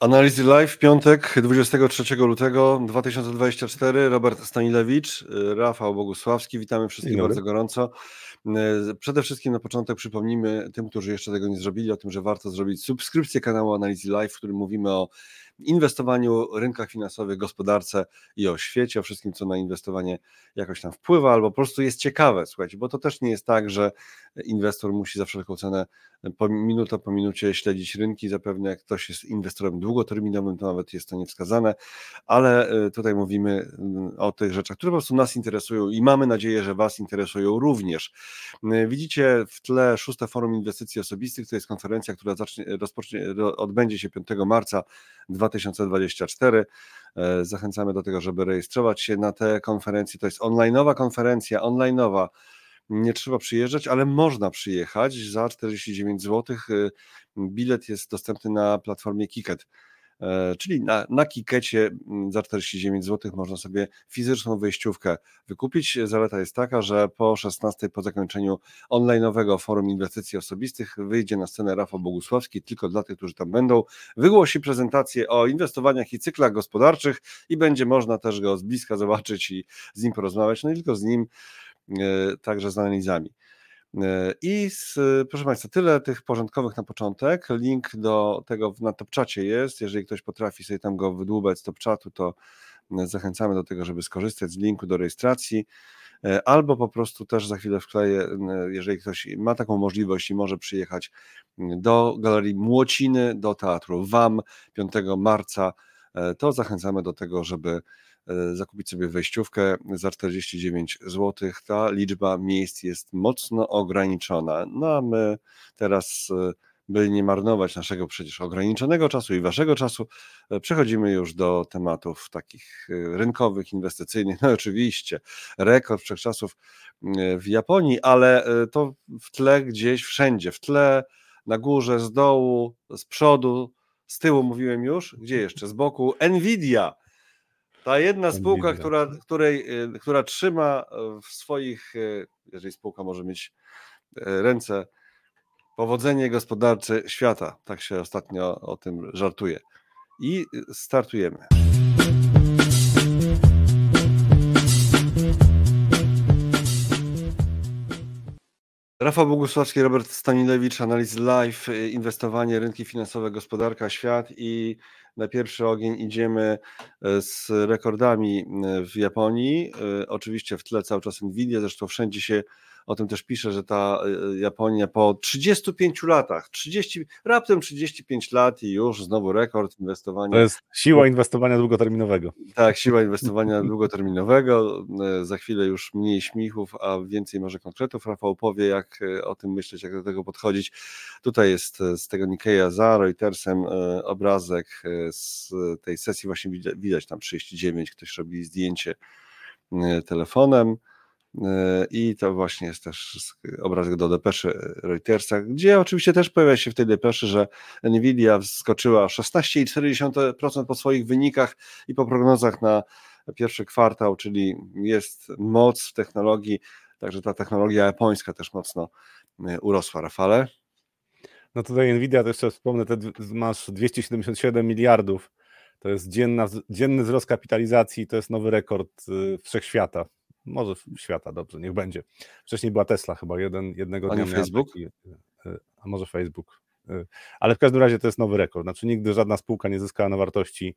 Analizy live w piątek 23 lutego 2024. Robert Stanilewicz, Rafał Bogusławski. Witamy wszystkich bardzo gorąco. Przede wszystkim na początek przypomnimy tym, którzy jeszcze tego nie zrobili, o tym, że warto zrobić subskrypcję kanału Analizy Live, w którym mówimy o inwestowaniu, rynkach finansowych, gospodarce i o świecie, o wszystkim, co na inwestowanie jakoś tam wpływa, albo po prostu jest ciekawe, słuchajcie, bo to też nie jest tak, że inwestor musi za wszelką cenę po minuta po minucie śledzić rynki, zapewne jak ktoś jest inwestorem długoterminowym, to nawet jest to niewskazane, ale e, tutaj mówimy mm, o tych rzeczach, które po prostu nas interesują i mamy nadzieję, że Was interesują również. E, widzicie w tle szóste forum inwestycji osobistych, to jest konferencja, która zacznie, rozpocznie, odbędzie się 5 marca 2024. E, zachęcamy do tego, żeby rejestrować się na tę konferencję. To jest onlineowa konferencja, onlineowa. Nie trzeba przyjeżdżać, ale można przyjechać za 49 zł. E, bilet jest dostępny na platformie Kiket. E, czyli na, na Kikecie mm, za 49 zł można sobie fizyczną wejściówkę wykupić. Zaleta jest taka, że po 16 po zakończeniu online'owego forum inwestycji osobistych wyjdzie na scenę Rafał Bogusławski, tylko dla tych, którzy tam będą, wygłosi prezentację o inwestowaniach i cyklach gospodarczych i będzie można też go z bliska zobaczyć i z nim porozmawiać, no i tylko z nim, e, także z analizami. E, I z, proszę Państwa, tyle tych porządkowych na początek. Link do tego na topczacie jest. Jeżeli ktoś potrafi sobie tam go wydłubać z topczatu, to e, zachęcamy do tego, żeby skorzystać z linku do rejestracji. E, albo po prostu też za chwilę wkleję, jeżeli ktoś ma taką możliwość i może przyjechać do Galerii Młociny, do Teatru WAM 5 marca, to zachęcamy do tego, żeby zakupić sobie wejściówkę za 49 zł. Ta liczba miejsc jest mocno ograniczona. No a my teraz e, by nie marnować naszego przecież ograniczonego czasu i waszego czasu, e, przechodzimy już do tematów takich rynkowych, inwestycyjnych. No oczywiście, rekord wszechczasów w Japonii, ale to w tle gdzieś wszędzie, w tle, na górze, z dołu, z przodu, z tyłu mówiłem już, gdzie jeszcze? Z boku Nvidia ta jedna spółka, która, której, y, która trzyma y, w swoich, y, jeżeli spółka może mieć ręce, powodzenie gospodarcze świata. Tak się ostatnio o tym żartuje. I startujemy. Rafał Bogusławski, Robert Stanilewicz, Analiz Live, inwestowanie, rynki finansowe, gospodarka, świat i na pierwszy ogień idziemy e, z rekordami e, w Japonii. E, oczywiście w tle cały czas Nvidia, zresztą wszędzie się o tym też pisze, że ta Japonia po 35 latach, 30, raptem 35 lat i już znowu rekord inwestowania. To jest siła inwestowania długoterminowego. Tak, siła inwestowania długoterminowego. Za chwilę już mniej śmichów, a więcej może konkretów. Rafał powie, jak o tym myśleć, jak do tego podchodzić. Tutaj jest z tego Nikkeya za Reutersem obrazek z tej sesji właśnie widać, tam 39, ktoś robi zdjęcie e, telefonem e, i to właśnie jest też obrazek do depeszy Reutersa, gdzie oczywiście też pojawia się w tej depeszy, że Nvidia wskoczyła 16,4% po swoich wynikach i po prognozach na pierwszy kwartał, czyli jest moc w technologii, także ta technologia japońska też mocno e, urosła. Rafale? No tutaj Nvidia, to jeszcze wspomnę, te, masz 277 miliardów, to jest dzienna, dzienny wzrost kapitalizacji, to jest nowy rekord wszechświata. Może świata, dobrze, niech będzie. Wcześniej była Tesla chyba, jeden, jednego dnia. A Facebook? Taki, y, a może Facebook. Ale w każdym razie to jest nowy rekord. Znaczy nigdy żadna spółka nie zyskała na wartości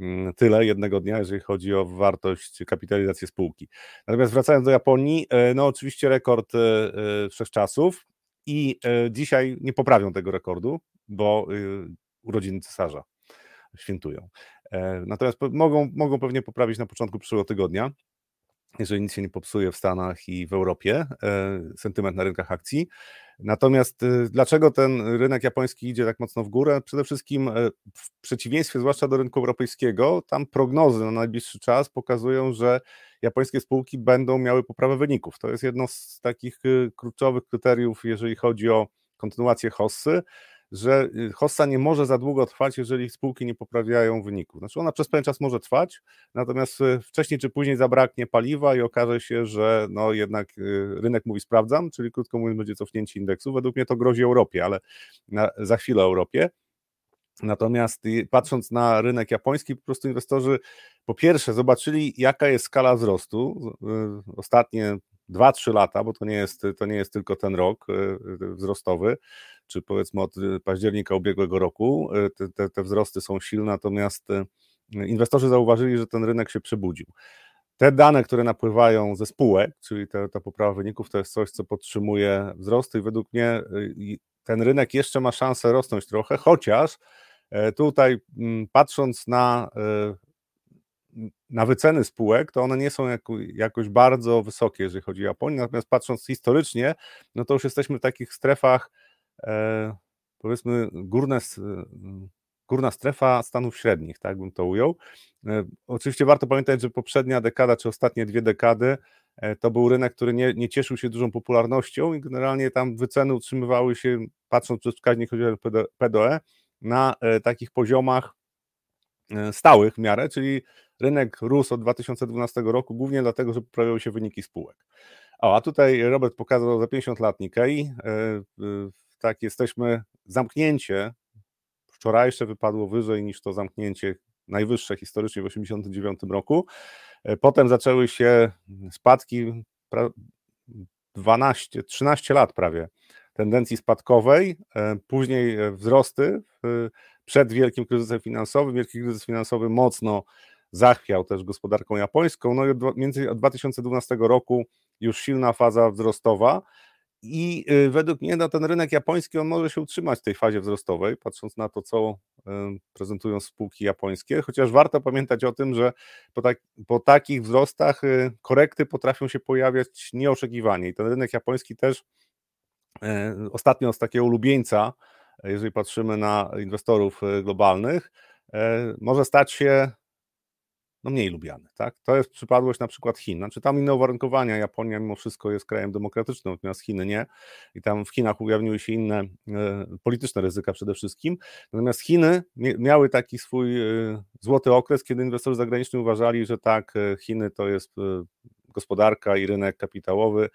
mm, tyle jednego dnia, jeżeli chodzi o wartość, kapitalizację spółki. Natomiast wracając do Japonii, no oczywiście rekord wszechczasów, i e, dzisiaj nie poprawią tego rekordu, bo urodziny cesarza świętują. E, natomiast mogą, mogą pewnie poprawić na początku przyszłego tygodnia, jeżeli nic się nie popsuje w Stanach i w Europie, e, sentyment na rynkach akcji. Natomiast y, dlaczego ten rynek japoński idzie tak mocno w górę? Przede wszystkim w przeciwieństwie zwłaszcza do rynku europejskiego, tam prognozy na najbliższy czas pokazują, że japońskie spółki będą miały poprawę wyników. To jest jedno z takich kluczowych kryteriów, jeżeli chodzi o kontynuację hossy, że y, hossa nie może za długo trwać, jeżeli spółki nie poprawiają wyników. Znaczy ona przez pewien czas może trwać, natomiast y, wcześniej czy później zabraknie paliwa i okaże się, że no jednak rynek mówi sprawdzam, czyli krótko mówiąc będzie cofnięcie indeksu. Według mnie to grozi Europie, ale na, za chwilę Europie. Natomiast patrząc na rynek japoński, po prostu inwestorzy po pierwsze zobaczyli, jaka jest skala wzrostu. Ostatnie 2-3 lata, bo to nie, jest, to nie jest tylko ten rok wzrostowy, czy powiedzmy od października ubiegłego roku, te, te, te wzrosty są silne, natomiast inwestorzy zauważyli, że ten rynek się przebudził. Te dane, które napływają ze spółek, czyli ta, ta poprawa wyników, to jest coś, co podtrzymuje wzrost i według mnie ten rynek jeszcze ma szansę rosnąć trochę, chociaż e, tutaj mm, patrząc na, e, na wyceny spółek, to one nie są jako, jakoś bardzo wysokie, jeżeli chodzi o Japonię, natomiast patrząc historycznie, no to już jesteśmy w takich strefach, e, powiedzmy, górne, górna strefa Stanów Średnich, tak bym to ujął. Oczywiście warto pamiętać, że poprzednia dekada, czy ostatnie dwie dekady, E, to był rynek, który nie, nie cieszył się dużą popularnością i generalnie tam wyceny utrzymywały się, patrząc przez wskaźnik PDE, na e, takich poziomach e, stałych w miarę, czyli rynek rósł od 2012 roku głównie dlatego, że poprawiały się wyniki spółek. O, a tutaj Robert pokazał za 50 lat Nikkei, tak jesteśmy, zamknięcie wczorajsze wypadło wyżej niż to zamknięcie najwyższe historycznie w 1989 roku. E, potem zaczęły się spadki 12, 13 lat prawie tendencji spadkowej, e, później e, wzrosty przed wielkim kryzysem finansowym. Wielki kryzys finansowy mocno zachwiał też gospodarką japońską. No i od, między od 2012 roku już silna faza wzrostowa. I y, według mnie na ten rynek japoński on może się utrzymać w tej fazie wzrostowej, patrząc na to, co prezentują spółki japońskie, chociaż warto pamiętać o tym, że po, tak, po takich wzrostach y, korekty potrafią się pojawiać nieoczekiwanie i ten rynek japoński też ostatnio z takiego ulubieńca, jeżeli patrzymy na inwestorów y, globalnych, może stać się no mniej lubiany. Tak? To jest przypadłość na przykład Chin. Znaczy tam inne uwarunkowania. Japonia mimo wszystko jest krajem demokratycznym, natomiast Chiny nie. I tam w Chinach ujawniły się inne e, polityczne ryzyka przede wszystkim. Natomiast Chiny miały taki swój e, złoty okres, kiedy inwestorzy zagraniczni uważali, że tak, e, Chiny to jest gospodarka i rynek kapitałowy,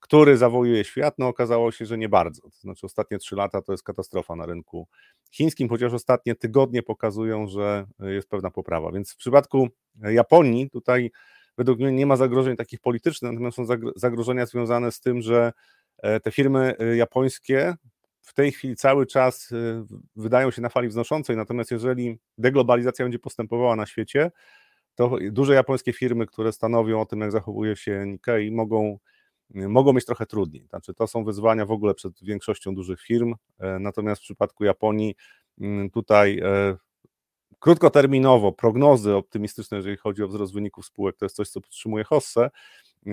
który zawołuje świat, no okazało się, że nie bardzo. To znaczy ostatnie trzy lata to jest katastrofa na rynku chińskim, chociaż ostatnie tygodnie pokazują, że jest pewna poprawa. Więc w przypadku Japonii tutaj według mnie nie ma zagrożeń takich politycznych, natomiast są zagrożenia związane z tym, że e, te firmy e, japońskie w tej chwili cały czas e, wydają się na fali wznoszącej, natomiast jeżeli deglobalizacja będzie postępowała na świecie, to duże japońskie firmy, które stanowią o tym, jak zachowuje się Nikkei, mogą mogą mieć trochę trudniej. Znaczy, to są wyzwania w ogóle przed większością dużych firm, e, natomiast w przypadku Japonii mm, tutaj e, krótkoterminowo prognozy optymistyczne, jeżeli chodzi o wzrost wyników spółek, to jest coś, co podtrzymuje Hosse. E,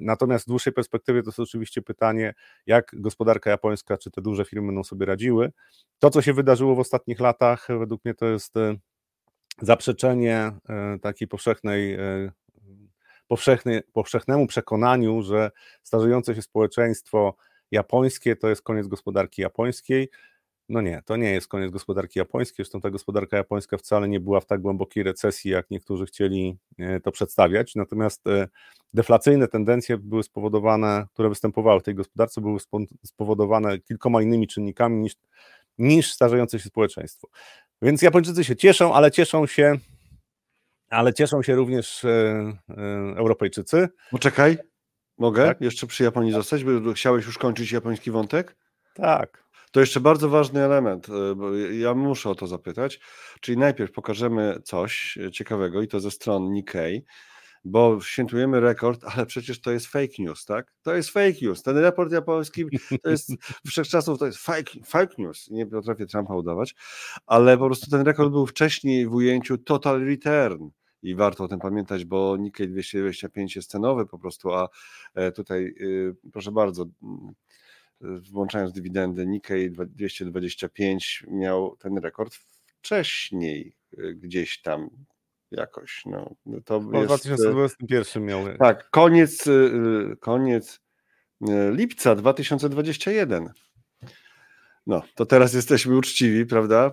natomiast w dłuższej perspektywie to jest oczywiście pytanie, jak gospodarka japońska, czy te duże firmy będą sobie radziły. To, co się wydarzyło w ostatnich latach, według mnie to jest zaprzeczenie takiej powszechnej powszechny, powszechnemu przekonaniu, że starzejące się społeczeństwo japońskie to jest koniec gospodarki japońskiej. No nie, to nie jest koniec gospodarki japońskiej. Zresztą ta gospodarka japońska wcale nie była w tak głębokiej recesji, jak niektórzy chcieli e, to przedstawiać. Natomiast e, deflacyjne tendencje były spowodowane, które występowały w tej gospodarce, były spowodowane kilkoma innymi czynnikami niż, niż starzejące się społeczeństwo. Więc Japończycy się cieszą, ale cieszą się ale cieszą się również e, e, Europejczycy. Poczekaj, mogę tak? jeszcze przy Japonii zostać, bo chciałeś już kończyć japoński wątek? Tak. To jeszcze bardzo ważny element, e, bo ja muszę o to zapytać. Czyli najpierw pokażemy coś ciekawego i to ze stron Nikkei, bo świętujemy rekord, ale przecież to jest fake news, tak? To jest fake news. Ten raport japoński to jest wszechczasów, to jest fake, fake news. Nie potrafię Trumpa udawać, ale po prostu ten rekord był wcześniej w ujęciu total return i warto o tym pamiętać, bo Nikkei 225 jest cenowy po prostu, a e, tutaj y, proszę bardzo, mm, włączając dywidendy, Nikkei 225 miał ten rekord wcześniej y, gdzieś tam jakoś. No, no to w jest, 2021 miał. Tak, koniec, y, koniec lipca 2021. No, to teraz jesteśmy uczciwi, prawda?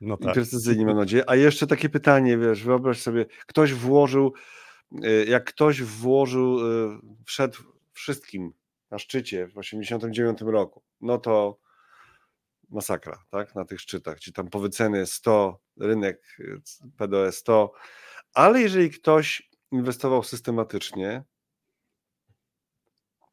No tak. I precyzyjnie mam nadzieję. A jeszcze takie pytanie, wiesz, wyobraź sobie, ktoś włożył, jak ktoś włożył, wszedł wszystkim na szczycie w 89 roku, no to masakra, tak, na tych szczytach, gdzie tam po wyceny 100, rynek PDE 100, ale jeżeli ktoś inwestował systematycznie,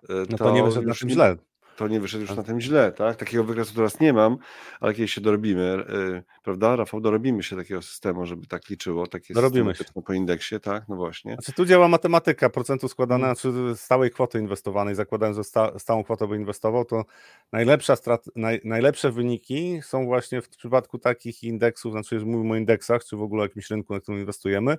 to, no to nie wyszedł na tym źle to nie wyszedł już na tym źle, tak? Takiego wykresu teraz nie mam, ale kiedyś się dorobimy, yy, prawda, Rafał, dorobimy się takiego systemu, żeby tak liczyło, takie dorobimy się. po indeksie, tak? No właśnie. Znaczy tu działa matematyka, procentu składana, hmm. czy stałej kwoty inwestowanej, zakładając, że sta, stałą kwotę by inwestował, to najlepsza strat, naj, najlepsze wyniki są właśnie w przypadku takich indeksów, znaczy mówimy o indeksach, czy w ogóle o jakimś rynku, na którym inwestujemy,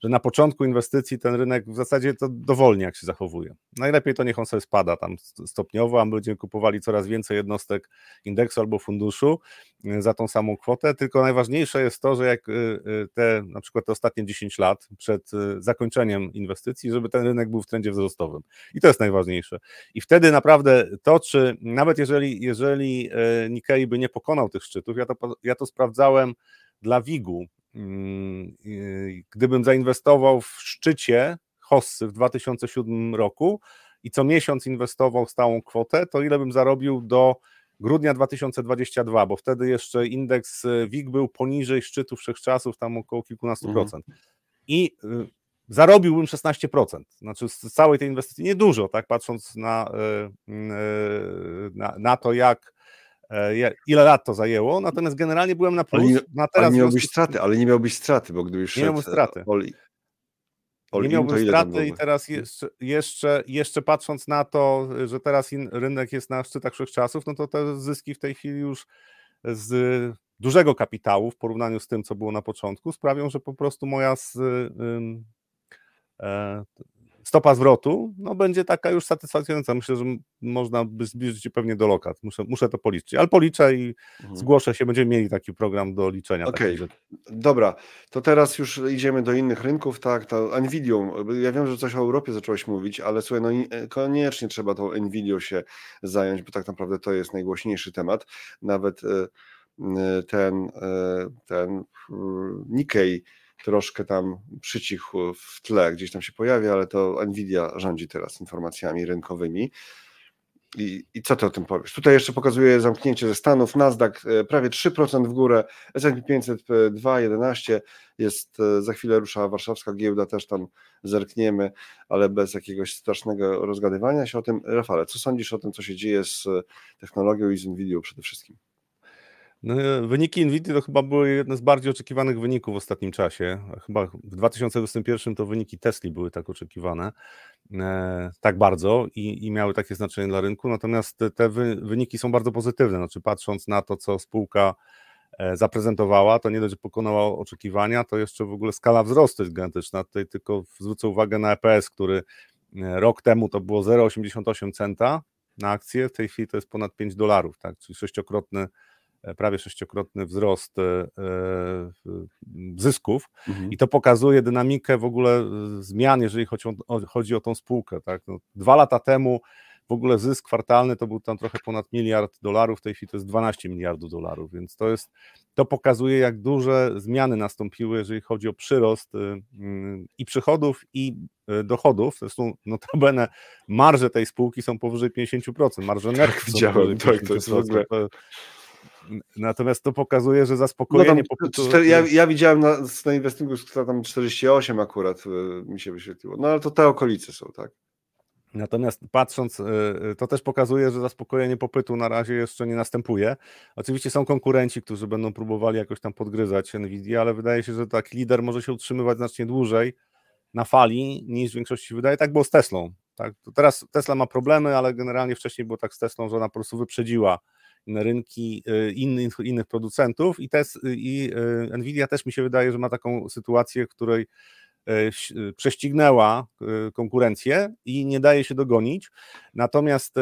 że na początku inwestycji ten rynek w zasadzie to dowolnie jak się zachowuje. Najlepiej to niech on sobie spada tam stopniowo, a my będziemy kupowali coraz więcej jednostek indeksu albo funduszu y, za tą samą kwotę, tylko najważniejsze jest to, że jak y, y, te na przykład te ostatnie 10 lat przed zakończeniem inwestycji, żeby ten rynek był w trendzie wzrostowym. I to jest najważniejsze. I wtedy naprawdę to, czy nawet jeżeli, jeżeli Nikkei by nie pokonał tych szczytów, ja to, ja to sprawdzałem dla WIG-u, mm, gdybym zainwestował w szczycie Hossy w 2007 roku, i co miesiąc inwestował stałą kwotę, to ile bym zarobił do grudnia 2022, bo wtedy jeszcze indeks e, WIG był poniżej szczytu wszechczasów, tam około kilkunastu mhm. procent. I y, zarobiłbym 16%. Znaczy z całej tej inwestycji niedużo, tak, patrząc na, y, y, na, na to, jak ile lat to zajęło, natomiast generalnie byłem na plus. Ale nie, na teraz ale nie miałbyś straty, ale nie miałbyś straty, bo gdybyś nie miałbym straty. All nie miałbym straty i teraz jeszcze, jeszcze, jeszcze patrząc na to, że teraz rynek jest na szczytach wszechczasów, no to te zyski w tej chwili już z dużego kapitału w porównaniu z tym, co było na początku, sprawią, że po prostu moja z, e, stopa zwrotu no, będzie taka już satysfakcjonująca. Myślę, że można by zbliżyć się pewnie do lokat. Muszę, muszę to policzyć, ale policzę i mhm. zgłoszę się. Będziemy mieli taki program do liczenia. Okej, okay. dobra. To teraz już idziemy do innych rynków. Tak, to Nvidia. Ja wiem, że coś o Europie zacząłeś mówić, ale słuchaj, no koniecznie trzeba tą Nvidia się zająć, bo tak naprawdę to jest najgłośniejszy temat. Nawet e, ten, e, ten Nikkei troszkę tam przycichł w tle, gdzieś tam się pojawia, ale to Nvidia rządzi teraz informacjami rynkowymi. I, I, co ty o tym powiesz? Tutaj jeszcze pokazuje zamknięcie ze Stanów. Nasdaq e, prawie 3% w górę, S&P 500 2,11 jest, e, za chwilę rusza warszawska giełda, też tam zerkniemy, ale bez jakiegoś strasznego rozgadywania się o tym. Rafale, co sądzisz o tym, co się dzieje z technologią i z Nvidia przede wszystkim? No, wyniki Nvidia to chyba były jedne z bardziej oczekiwanych wyników w ostatnim czasie. Chyba w 2021 to wyniki Tesla były tak oczekiwane, e, tak bardzo i, i, miały takie znaczenie dla rynku. Natomiast te wy, wyniki są bardzo pozytywne. Znaczy, patrząc na to, co spółka e, zaprezentowała, to nie dość, że pokonała oczekiwania, to jeszcze w ogóle skala wzrostu jest gigantyczna. Tutaj tylko zwrócę uwagę na EPS, który e, rok temu to było 0,88 centa na akcję, w tej chwili to jest ponad 5 dolarów, tak? czyli sześciokrotny E, prawie sześciokrotny wzrost e, e, zysków mhm. i to pokazuje dynamikę w ogóle zmian, jeżeli chodzi o, chodzi o tą spółkę. Tak? No, dwa lata temu w ogóle zysk kwartalny to był tam trochę ponad miliard dolarów, w tej chwili to jest 12 miliardów dolarów, więc to jest, to pokazuje jak duże zmiany nastąpiły, jeżeli chodzi o przyrost mm, i przychodów i dochodów, zresztą notabene marże tej spółki są powyżej 50%, marże netto tak, widziałem, tak, to jest w ogóle... Natomiast to pokazuje, że zaspokojenie no popytu... Ja, ja widziałem na, na inwestingu, tam 48 akurat y, mi się wyświetliło. No ale to te okolice są, tak? Natomiast patrząc, y, y, to też pokazuje, że zaspokojenie popytu na razie jeszcze nie następuje. Oczywiście są konkurenci, którzy będą próbowali jakoś tam podgryzać Nvidia, ale wydaje się, że tak lider może się utrzymywać znacznie dłużej na fali niż w większości wydaje. Tak było z Teslą. Tak? To teraz Tesla ma problemy, ale generalnie wcześniej było tak z Teslą, że ona po prostu wyprzedziła rynki y, innych, innych producentów i, tes, i y, Nvidia też mi się wydaje, że ma taką sytuację, w której prześcignęła konkurencję i nie daje się dogonić. Natomiast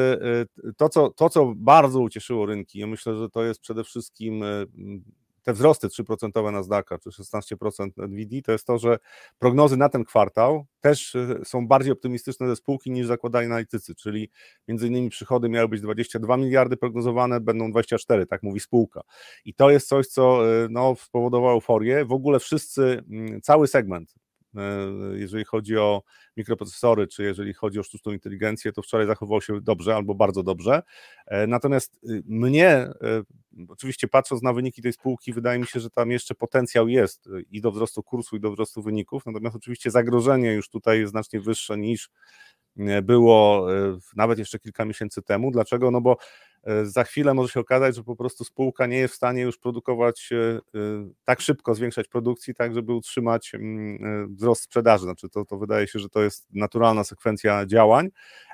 to co, to, co bardzo ucieszyło rynki, ja myślę, że to jest przede wszystkim te wzrosty 3% Nasdaqa czy 16% Nvidia, to jest to, że prognozy na ten kwartał też e, są bardziej optymistyczne ze spółki niż zakładali analitycy, czyli między innymi przychody miały być 22 miliardy prognozowane, będą 24, tak mówi spółka. I to jest coś, co e, no, spowodowało euforię. W ogóle wszyscy, mm, cały segment jeżeli chodzi o mikroprocesory, czy jeżeli chodzi o sztuczną inteligencję, to wczoraj zachował się dobrze albo bardzo dobrze. Natomiast y, mnie, oczywiście patrząc na wyniki tej spółki, wydaje mi się, że tam jeszcze potencjał jest i do wzrostu kursu, i do wzrostu wyników. Natomiast oczywiście zagrożenie już tutaj jest znacznie wyższe niż było nawet jeszcze kilka miesięcy temu. Dlaczego? No bo E, za chwilę może się okazać, że po prostu spółka nie jest w stanie już produkować e, e, tak szybko, zwiększać produkcji, tak żeby utrzymać mm, wzrost sprzedaży. Znaczy to, to wydaje się, że to jest naturalna sekwencja działań,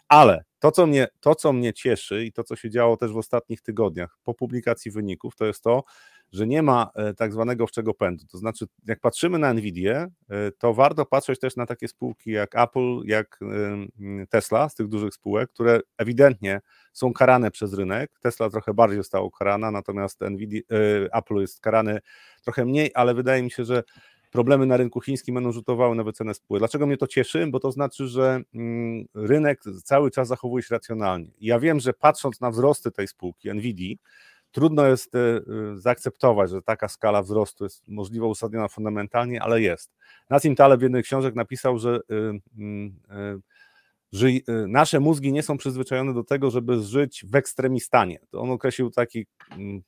ale to co, mnie, to, co mnie cieszy i to, co się działo też w ostatnich tygodniach po publikacji wyników, to jest to, że nie ma tak zwanego wczego pędu. To znaczy, jak patrzymy na Nvidię, to warto patrzeć też na takie spółki jak Apple, jak Tesla, z tych dużych spółek, które ewidentnie są karane przez rynek. Tesla trochę bardziej została karana, natomiast Nvidia, e, Apple jest karany trochę mniej, ale wydaje mi się, że problemy na rynku chińskim będą rzutowały na wycenę spółek. Dlaczego mnie to cieszy? Bo to znaczy, że mm, rynek cały czas zachowuje się racjonalnie. Ja wiem, że patrząc na wzrosty tej spółki, Nvidia, trudno jest e, e, zaakceptować, że taka skala wzrostu jest możliwa, uzasadniona fundamentalnie, ale jest. Nassim Taleb w jednej książek napisał, że mm, że y, nasze mózgi nie są przyzwyczajone do tego, żeby żyć w ekstremistanie. To on określił taki mm,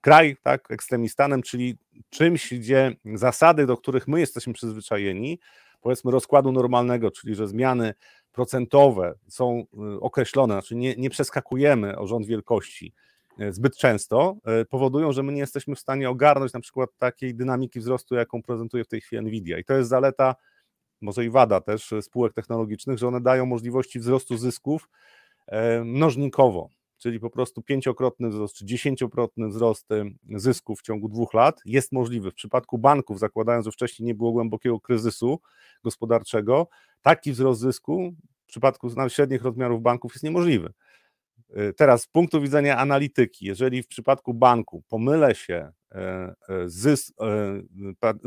kraj, tak, ekstremistanem, czyli czymś, gdzie zasady, do których my jesteśmy przyzwyczajeni, powiedzmy rozkładu normalnego, czyli że zmiany procentowe są y, określone, znaczy nie, nie przeskakujemy o rząd wielkości y, zbyt często, powodują, że my nie jesteśmy w stanie ogarnąć na przykład takiej dynamiki wzrostu, jaką prezentuje w tej chwili Nvidia. I to jest zaleta może i wada też e, spółek technologicznych, że one dają możliwości wzrostu zysków e, mnożnikowo, czyli po prostu pięciokrotny wzrost czy dziesięciokrotny wzrost e, zysków w ciągu dwóch lat jest możliwy. W przypadku banków, zakładając, że wcześniej nie było głębokiego kryzysu gospodarczego, taki wzrost zysku w przypadku średnich rozmiarów banków jest niemożliwy. Teraz z punktu widzenia analityki, jeżeli w przypadku banku pomylę się zysk,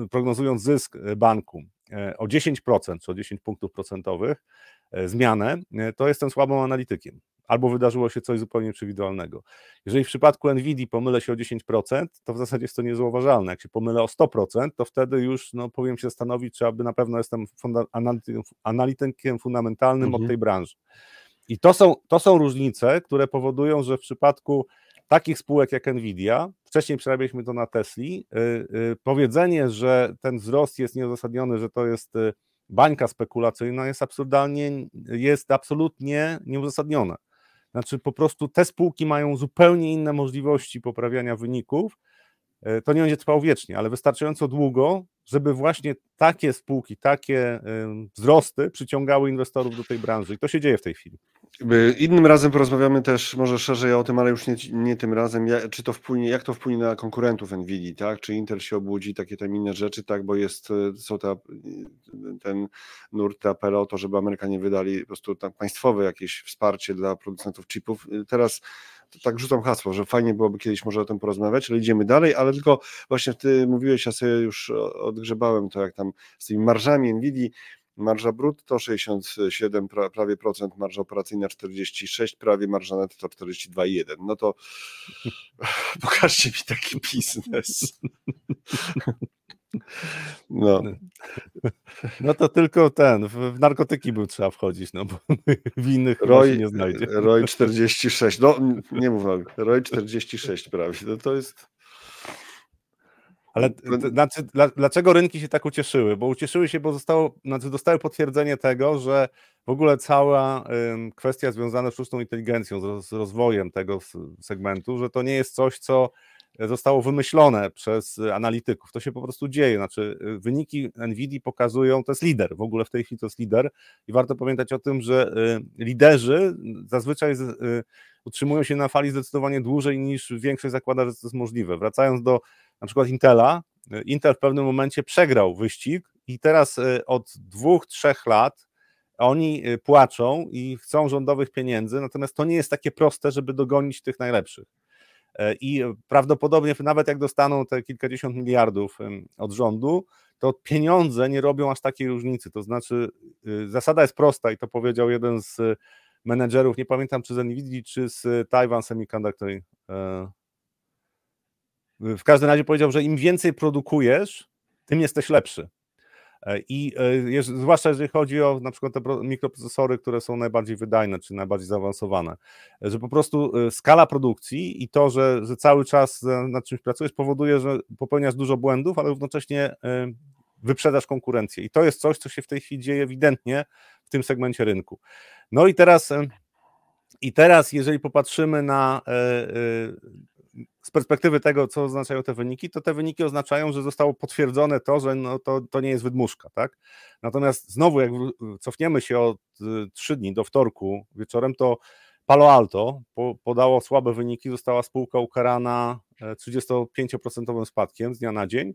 prognozując zysk banku E, o 10%, czy o 10 punktów procentowych e, zmianę, e, to jestem słabym analitykiem. Albo wydarzyło się coś zupełnie nieprzewidywalnego. Jeżeli w przypadku NVIDII pomylę się o 10%, to w zasadzie jest to niezauważalne. Jak się pomylę o 100%, to wtedy już no, powinien się zastanowić, czy aby na pewno jestem analitykiem, analitykiem fundamentalnym mhm. od tej branży. I to są, to są różnice, które powodują, że w przypadku takich spółek jak Nvidia, wcześniej przerabialiśmy to na Tesli, y, y, powiedzenie, że ten wzrost jest nieuzasadniony, że to jest y, bańka spekulacyjna jest absurdalnie, jest absolutnie nieuzasadnione. Znaczy po prostu te spółki mają zupełnie inne możliwości poprawiania wyników, to nie będzie trwało wiecznie, ale wystarczająco długo, żeby właśnie takie spółki, takie wzrosty przyciągały inwestorów do tej branży. I to się dzieje w tej chwili. Innym razem porozmawiamy też może szerzej o tym, ale już nie, nie tym razem, jak, czy to wpłynie, jak to wpłynie na konkurentów Nvidia, tak? Czy Intel się obudzi, takie tam inne rzeczy, tak? Bo jest, są ta, ten nurt, apel o to, żeby Amerykanie wydali po prostu tam państwowe jakieś wsparcie dla producentów chipów. Teraz tak rzucam hasło, że fajnie byłoby kiedyś może o tym porozmawiać, ale idziemy dalej, ale tylko właśnie ty mówiłeś, ja sobie już odgrzebałem to, jak tam z tymi marżami Nvidia, marża brutto 67 prawie procent, marża operacyjna 46, prawie marża netto 42,1. No to pokażcie mi taki biznes. No. no to tylko ten, w narkotyki był trzeba wchodzić, no bo w innych Roy, nie znajdzie. Roy 46, no nie mów, Roy 46 prawie, no to jest ale znaczy, dlaczego rynki się tak ucieszyły? Bo ucieszyły się, bo zostało, znaczy dostały potwierdzenie tego, że w ogóle cała kwestia związana z sztuczną inteligencją, z rozwojem tego segmentu, że to nie jest coś, co zostało wymyślone przez analityków. To się po prostu dzieje. Znaczy, y, wyniki NVIDIA pokazują, to jest lider, w ogóle w tej chwili to jest lider i warto pamiętać o tym, że y, liderzy zazwyczaj y, utrzymują się na fali zdecydowanie dłużej niż większość zakłada, że to jest możliwe. Wracając do na przykład Intela, Intel w pewnym momencie przegrał wyścig i teraz od dwóch, trzech lat oni płaczą i chcą rządowych pieniędzy, natomiast to nie jest takie proste, żeby dogonić tych najlepszych. E, i prawdopodobnie nawet jak dostaną te kilkadziesiąt miliardów od rządu, to pieniądze nie robią aż takiej różnicy. To znaczy, y, zasada jest prosta i to powiedział jeden z menedżerów, nie pamiętam czy z Nvidia, czy z Taiwan Semiconductor. E, w każdym razie powiedział, że im więcej produkujesz, tym jesteś lepszy. E, I e, zwłaszcza jeżeli chodzi o na przykład te mikroprocesory, które są najbardziej wydajne czy najbardziej zaawansowane, że po prostu e, skala produkcji i to, że, że cały czas nad czymś pracujesz, powoduje, że popełniasz dużo błędów, ale równocześnie wyprzedasz konkurencję. I to jest coś, co się w tej chwili dzieje ewidentnie w tym segmencie rynku. No i teraz. I teraz, jeżeli popatrzymy na z perspektywy tego, co oznaczają te wyniki, to te wyniki oznaczają, że zostało potwierdzone to, że no to, to nie jest wydmuszka, tak? Natomiast znowu, jak cofniemy się od y, trzy dni do wtorku wieczorem, to Palo Alto podało słabe wyniki, została spółka ukarana 35% e, spadkiem z dnia na dzień,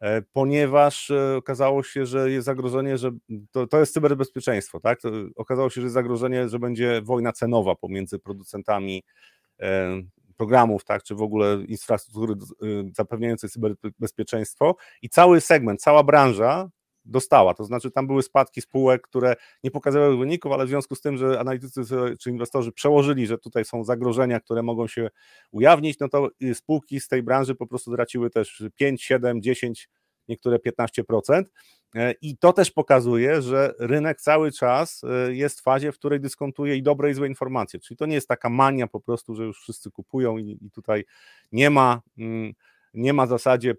e, ponieważ e, okazało się, że jest zagrożenie, że to, to jest cyberbezpieczeństwo, tak? Okazało się, że jest zagrożenie, że będzie wojna cenowa pomiędzy producentami programów, tak, czy w ogóle infrastruktury y, zapewniającej cyberbezpieczeństwo. I cały segment, cała branża dostała, to znaczy tam były spadki spółek, które nie pokazywały wyników, ale w związku z tym, że analitycy czy inwestorzy przełożyli, że tutaj są zagrożenia, które mogą się ujawnić, no to y, spółki z tej branży po prostu traciły też 5, 7, 10, niektóre 15%. E, I to też pokazuje, że rynek cały czas e, jest w fazie, w której dyskontuje i dobre i złe informacje. Czyli to nie jest taka mania po prostu, że już wszyscy kupują i, i tutaj nie ma. Mm, nie ma w zasadzie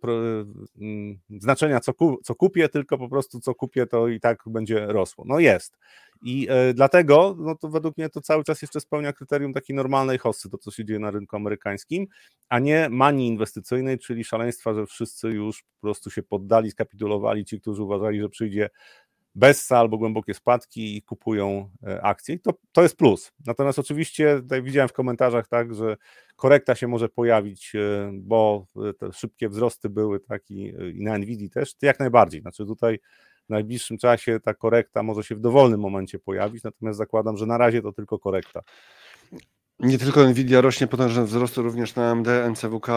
mm, znaczenia, co, ku, co kupię, tylko po prostu co kupię, to i tak będzie rosło. No jest. I e, dlatego, no to według mnie to cały czas jeszcze spełnia kryterium takiej normalnej hossy, to co się dzieje na rynku amerykańskim, a nie manii inwestycyjnej, czyli szaleństwa, że wszyscy już po prostu się poddali, skapitulowali, ci, którzy uważali, że przyjdzie bessa albo głębokie spadki i kupują e, akcje. To, to jest plus. Natomiast oczywiście tutaj widziałem w komentarzach tak, że korekta się może pojawić, e, bo e, te szybkie wzrosty były tak i, i na Nvidia też, jak najbardziej. Znaczy tutaj w najbliższym czasie ta korekta może się w dowolnym momencie pojawić, natomiast zakładam, że na razie to tylko korekta. Nie tylko Nvidia rośnie potężne wzrosty również na AMD, NCWK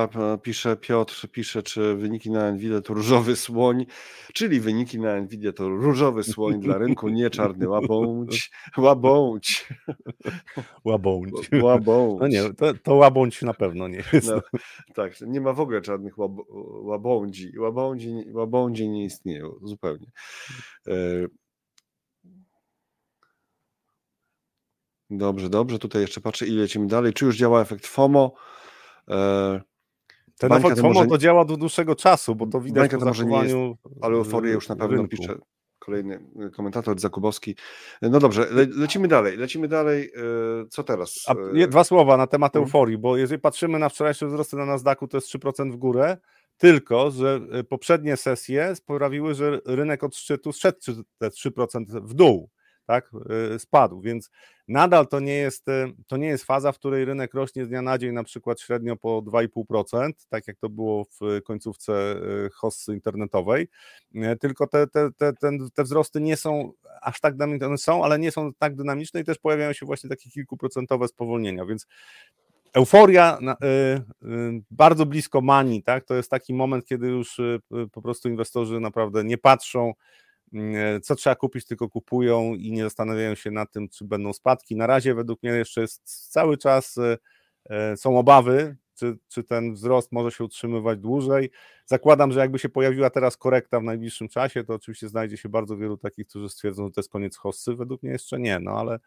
pisze, Piotr pisze, czy wyniki na Nvidia to różowy słoń, czyli wyniki na Nvidia to różowy słoń dla rynku, nie czarny łabądź, łabądź. Łabądź. Łabądź. No nie, to, to łabądź na pewno nie jest. No, tak, nie ma w ogóle żadnych łab, łabądzi. łabądzi. Łabądzi nie istnieją zupełnie. Dobrze, dobrze. Tutaj jeszcze patrzę i lecimy dalej. Czy już działa efekt FOMO? E, Ten Bańka efekt FOMO to, może... to działa do dłuższego czasu, bo to widać Bańka po zachowaniu jest, Ale euforię już na pewno rynku. pisze kolejny e, komentator Zakubowski. No dobrze, le, lecimy dalej. Lecimy dalej. E, co teraz? A, dwa słowa na temat hmm. euforii, bo jeżeli patrzymy na wczorajsze wzrosty na Nasdaqu, to jest 3% w górę, tylko, że poprzednie sesje sprawiły, że rynek od szczytu zszedł te 3% w dół tak, y, spadł, więc nadal to nie, jest, y, to nie jest faza, w której rynek rośnie z dnia na dzień na przykład średnio po 2,5%, tak jak to było w końcówce y, hossy internetowej, tylko te, te, te, te wzrosty nie są aż tak dynamiczne, są, ale nie są tak dynamiczne i też pojawiają się właśnie takie kilkuprocentowe spowolnienia, więc Euforia bardzo blisko manii, tak? To jest taki moment, kiedy już po prostu inwestorzy naprawdę nie patrzą co trzeba kupić, tylko kupują i nie zastanawiają się nad tym, czy będą spadki. Na razie według mnie jeszcze jest cały czas e, e, są obawy, czy, czy ten wzrost może się utrzymywać dłużej. Zakładam, że jakby się pojawiła teraz korekta w najbliższym czasie, to oczywiście znajdzie się bardzo wielu takich, którzy stwierdzą, że to jest koniec hossy. Według mnie jeszcze nie, no ale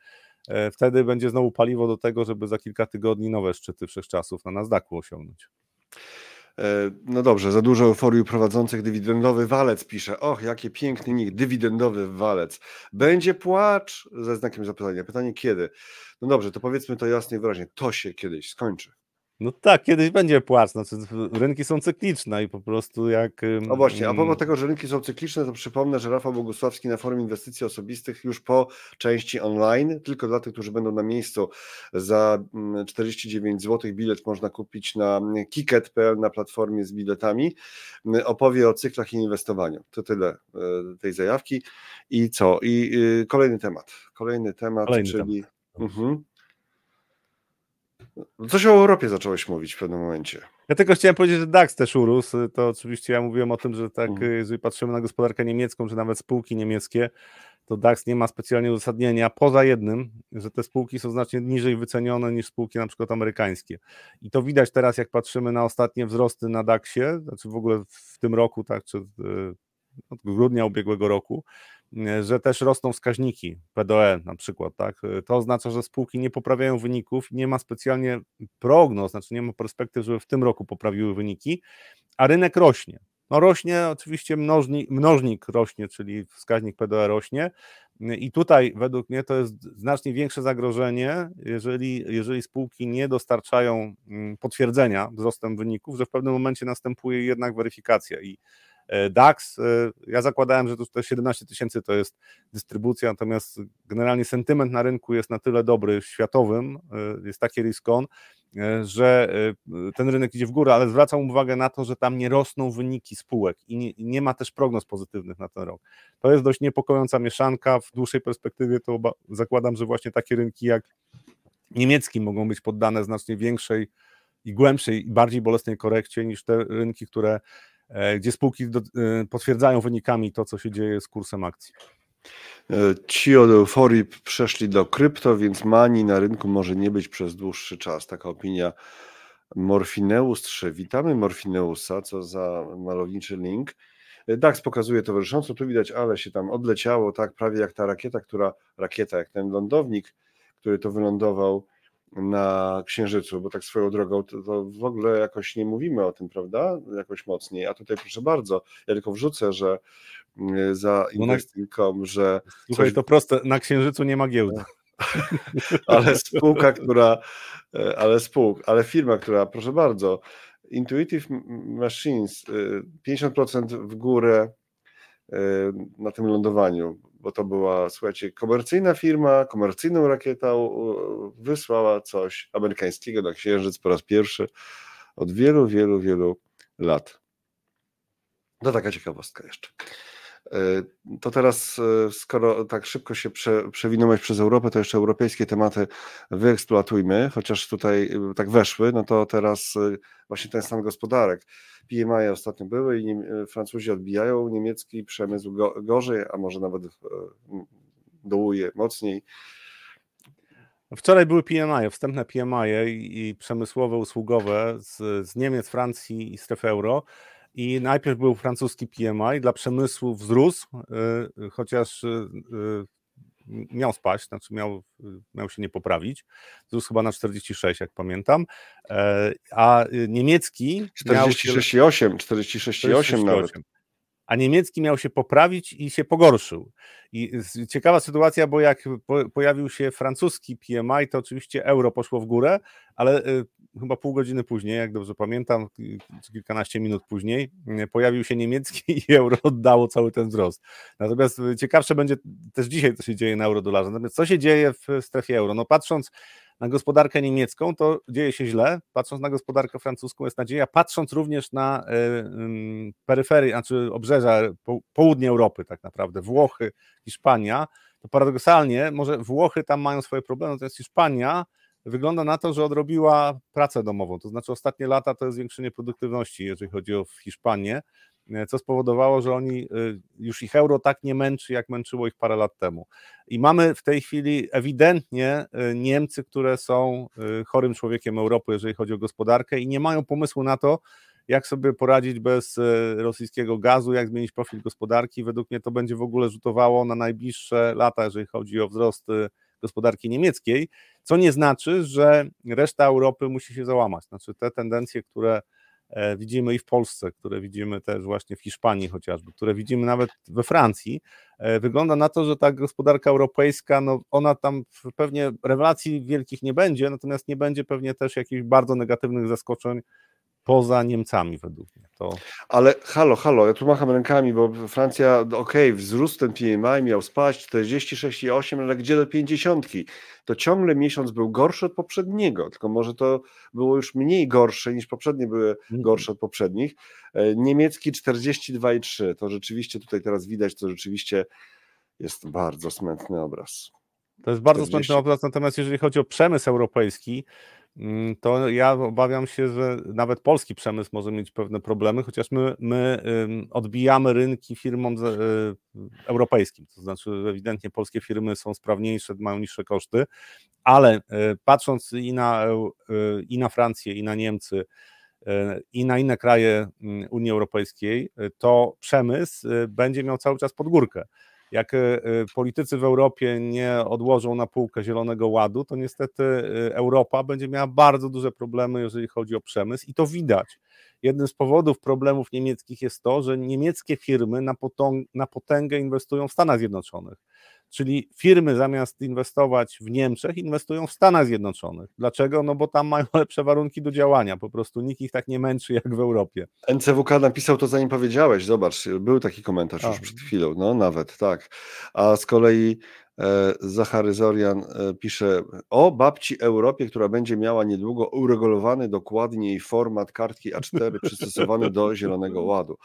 e, wtedy będzie znowu paliwo do tego, żeby za kilka tygodni nowe szczyty wszechczasów na Nasdaqu osiągnąć. E, no dobrze, za dużo euforii prowadzących dywidendowy walec pisze. Och, jaki piękny nick, dywidendowy walec. Będzie płacz? Ze znakiem zapytania. Pytanie kiedy? No dobrze, to powiedzmy to jasno i wyraźnie. To się kiedyś skończy. No tak, kiedyś będzie płacz. Znaczy, rynki są cykliczne i po prostu jak. No właśnie, a propos tego, że rynki są cykliczne, to przypomnę, że Rafał Bogusławski na forum inwestycji osobistych już po części online, tylko dla tych, którzy będą na miejscu, za 49 zł bilet można kupić na kiket.pl na platformie z biletami. Opowie o cyklach i inwestowaniu. To tyle e, tej zajawki. I co? I y, kolejny temat. Kolejny temat, kolejny czyli. Temat. Mhm. No, coś o Europie zacząłeś mówić w pewnym momencie. Ja tylko chciałem powiedzieć, że DAX też urósł. To oczywiście ja mówiłem o tym, że tak, mhm. jeżeli patrzymy na gospodarkę niemiecką, czy nawet spółki niemieckie, to DAX nie ma specjalnie uzasadnienia, poza jednym, że te spółki są znacznie niżej wycenione niż spółki na przykład amerykańskie. I to widać teraz, jak patrzymy na ostatnie wzrosty na DAXie, znaczy w ogóle w tym roku, tak, czy od grudnia ubiegłego roku, że też rosną wskaźniki PDE na przykład, tak? To oznacza, że spółki nie poprawiają wyników, nie ma specjalnie prognoz, znaczy nie ma perspektyw, żeby w tym roku poprawiły wyniki, a rynek rośnie. No rośnie oczywiście mnożnik, mnożnik rośnie, czyli wskaźnik PDE rośnie i tutaj według mnie to jest znacznie większe zagrożenie, jeżeli, jeżeli spółki nie dostarczają mm, potwierdzenia wzrostem wyników, że w pewnym momencie następuje jednak weryfikacja i e, DAX, e, ja zakładałem, że to 17 tysięcy to jest dystrybucja, natomiast generalnie sentyment na rynku jest na tyle dobry światowym, e, jest taki risk on, E, że e, ten rynek idzie w górę, ale zwracam uwagę na to, że tam nie rosną wyniki spółek i nie, nie, ma też prognoz pozytywnych na ten rok. To jest dość niepokojąca mieszanka. W dłuższej perspektywie to zakładam, że właśnie takie rynki jak niemiecki mogą być poddane znacznie większej i głębszej i bardziej bolesnej korekcie niż te rynki, które, e, gdzie spółki do, potwierdzają wynikami to, co się dzieje z kursem akcji. E, ci od euforii przeszli do krypto, więc mani na rynku może nie być przez dłuższy czas. Taka opinia Morfineus 3. Witamy Morfineusa, co za malowniczy link. E, DAX pokazuje towarzysząco, tu widać, ale się tam odleciało, tak prawie jak ta rakieta, która, rakieta, jak ten lądownik, który to wylądował na Księżycu, bo tak swoją drogą to, to, w ogóle jakoś nie mówimy o tym, prawda? Jakoś mocniej. A tutaj proszę bardzo, ja tylko wrzucę, że mm, za Investing.com, że. Słuchaj, coś... to proste, na Księżycu nie ma giełdy. ale spółka, która, e, ale spółka, ale firma, która, proszę bardzo, Intuitive Machines, 50% e, w górę na tym lądowaniu bo to była, słuchajcie, komercyjna firma, komercyjną rakietą wysłała coś amerykańskiego na Księżyc po raz pierwszy od wielu, wielu, wielu lat. To taka ciekawostka jeszcze. E, to teraz, e, skoro tak szybko się prze, przewinąłeś przez Europę, to jeszcze europejskie tematy wyeksploatujmy, chociaż tutaj e, tak weszły, no to teraz właśnie ten stan gospodarek. PMI ostatnio były i Francuzi odbijają, niemiecki przemysł go, gorzej, a może nawet dołuje mocniej. Wczoraj były PMI, wstępne PMI i przemysłowe, usługowe z, z Niemiec, Francji i strefy euro. I najpierw był francuski PMI, dla przemysłu wzrósł, y, chociaż y, y, miał spaść, znaczy miał, miał się nie poprawić. Wzrósł chyba na 46, jak pamiętam. E, a niemiecki. 46,8, 46,8 nawet a niemiecki miał się poprawić i się pogorszył. I ciekawa sytuacja, bo jak pojawił się francuski PMI, to oczywiście euro poszło w górę, ale y, chyba pół godziny później, jak dobrze pamiętam, czy kilkanaście minut później, y, pojawił się niemiecki i euro oddało cały ten wzrost. Natomiast y, ciekawsze będzie też dzisiaj, co się dzieje na euro-dolarze. Natomiast co się dzieje w strefie euro? No patrząc na gospodarkę niemiecką, to dzieje się źle. Patrząc na gospodarkę francuską jest nadzieja, patrząc również na y, peryferii, znaczy obrzeża po, południe Europy tak naprawdę, Włochy, Hiszpania, to paradoksalnie może Włochy tam mają swoje problemy, natomiast Hiszpania wygląda na to, że odrobiła pracę domową, to znaczy ostatnie lata to jest zwiększenie produktywności, jeżeli chodzi o Hiszpanię, E, co spowodowało, że oni e, już ich euro tak nie męczy, jak męczyło ich parę lat temu. I mamy w tej chwili ewidentnie e, Niemcy, które są chorym człowiekiem Europy, jeżeli chodzi o gospodarkę i nie mają pomysłu na to, jak sobie poradzić bez rosyjskiego gazu, jak zmienić profil gospodarki. Według mnie to będzie w ogóle rzutowało na najbliższe lata, jeżeli chodzi o wzrost gospodarki niemieckiej, co nie znaczy, że reszta Europy musi się załamać. Znaczy te tendencje, które widzimy i w Polsce, które widzimy też właśnie w Hiszpanii chociażby, które widzimy nawet we Francji, e, wygląda na to, że ta gospodarka europejska, no ona tam pewnie rewelacji wielkich nie będzie, natomiast nie będzie pewnie też jakichś bardzo negatywnych zaskoczeń poza Niemcami według mnie. To... Ale halo, halo, ja tu macham rękami, bo Francja, okej, okay, wzrósł ten PMI, miał spaść 46,8, ale gdzie do 50? To ciągle miesiąc był gorszy od poprzedniego, tylko może to było już mniej gorsze niż poprzednie były mhm. gorsze od poprzednich. E, niemiecki 42,3, to rzeczywiście tutaj teraz widać, to rzeczywiście jest bardzo smętny obraz. To jest bardzo 40. smętny obraz, natomiast jeżeli chodzi o przemysł europejski, to ja obawiam się, że nawet polski przemysł może mieć pewne problemy, chociaż my, my odbijamy rynki firmom y, europejskim. To znaczy, ewidentnie polskie firmy są sprawniejsze, mają niższe koszty, ale y, patrząc i na, y, i na Francję, i na Niemcy, i na inne kraje mm, Unii Europejskiej, to przemysł będzie miał cały czas pod górkę jak politycy w Europie nie odłożą na półkę Zielonego Ładu, to niestety Europa będzie miała bardzo duże problemy, jeżeli chodzi o przemysł i to widać. Jednym z powodów problemów niemieckich jest to, że niemieckie firmy na, na potęgę inwestują w Stanach Zjednoczonych. Czyli firmy zamiast inwestować w Niemczech, inwestują w Stanach Zjednoczonych. Dlaczego? No bo tam mają lepsze warunki do działania. Po prostu nikt ich tak nie męczy jak w Europie. NCWK napisał to zanim powiedziałeś. Zobacz, był taki komentarz A. już przed chwilą. No nawet, tak. A z kolei e, Zachary Zorian e, pisze o babci Europie, która będzie miała niedługo uregulowany dokładniej format kartki A4 przystosowany do Zielonego Ładu.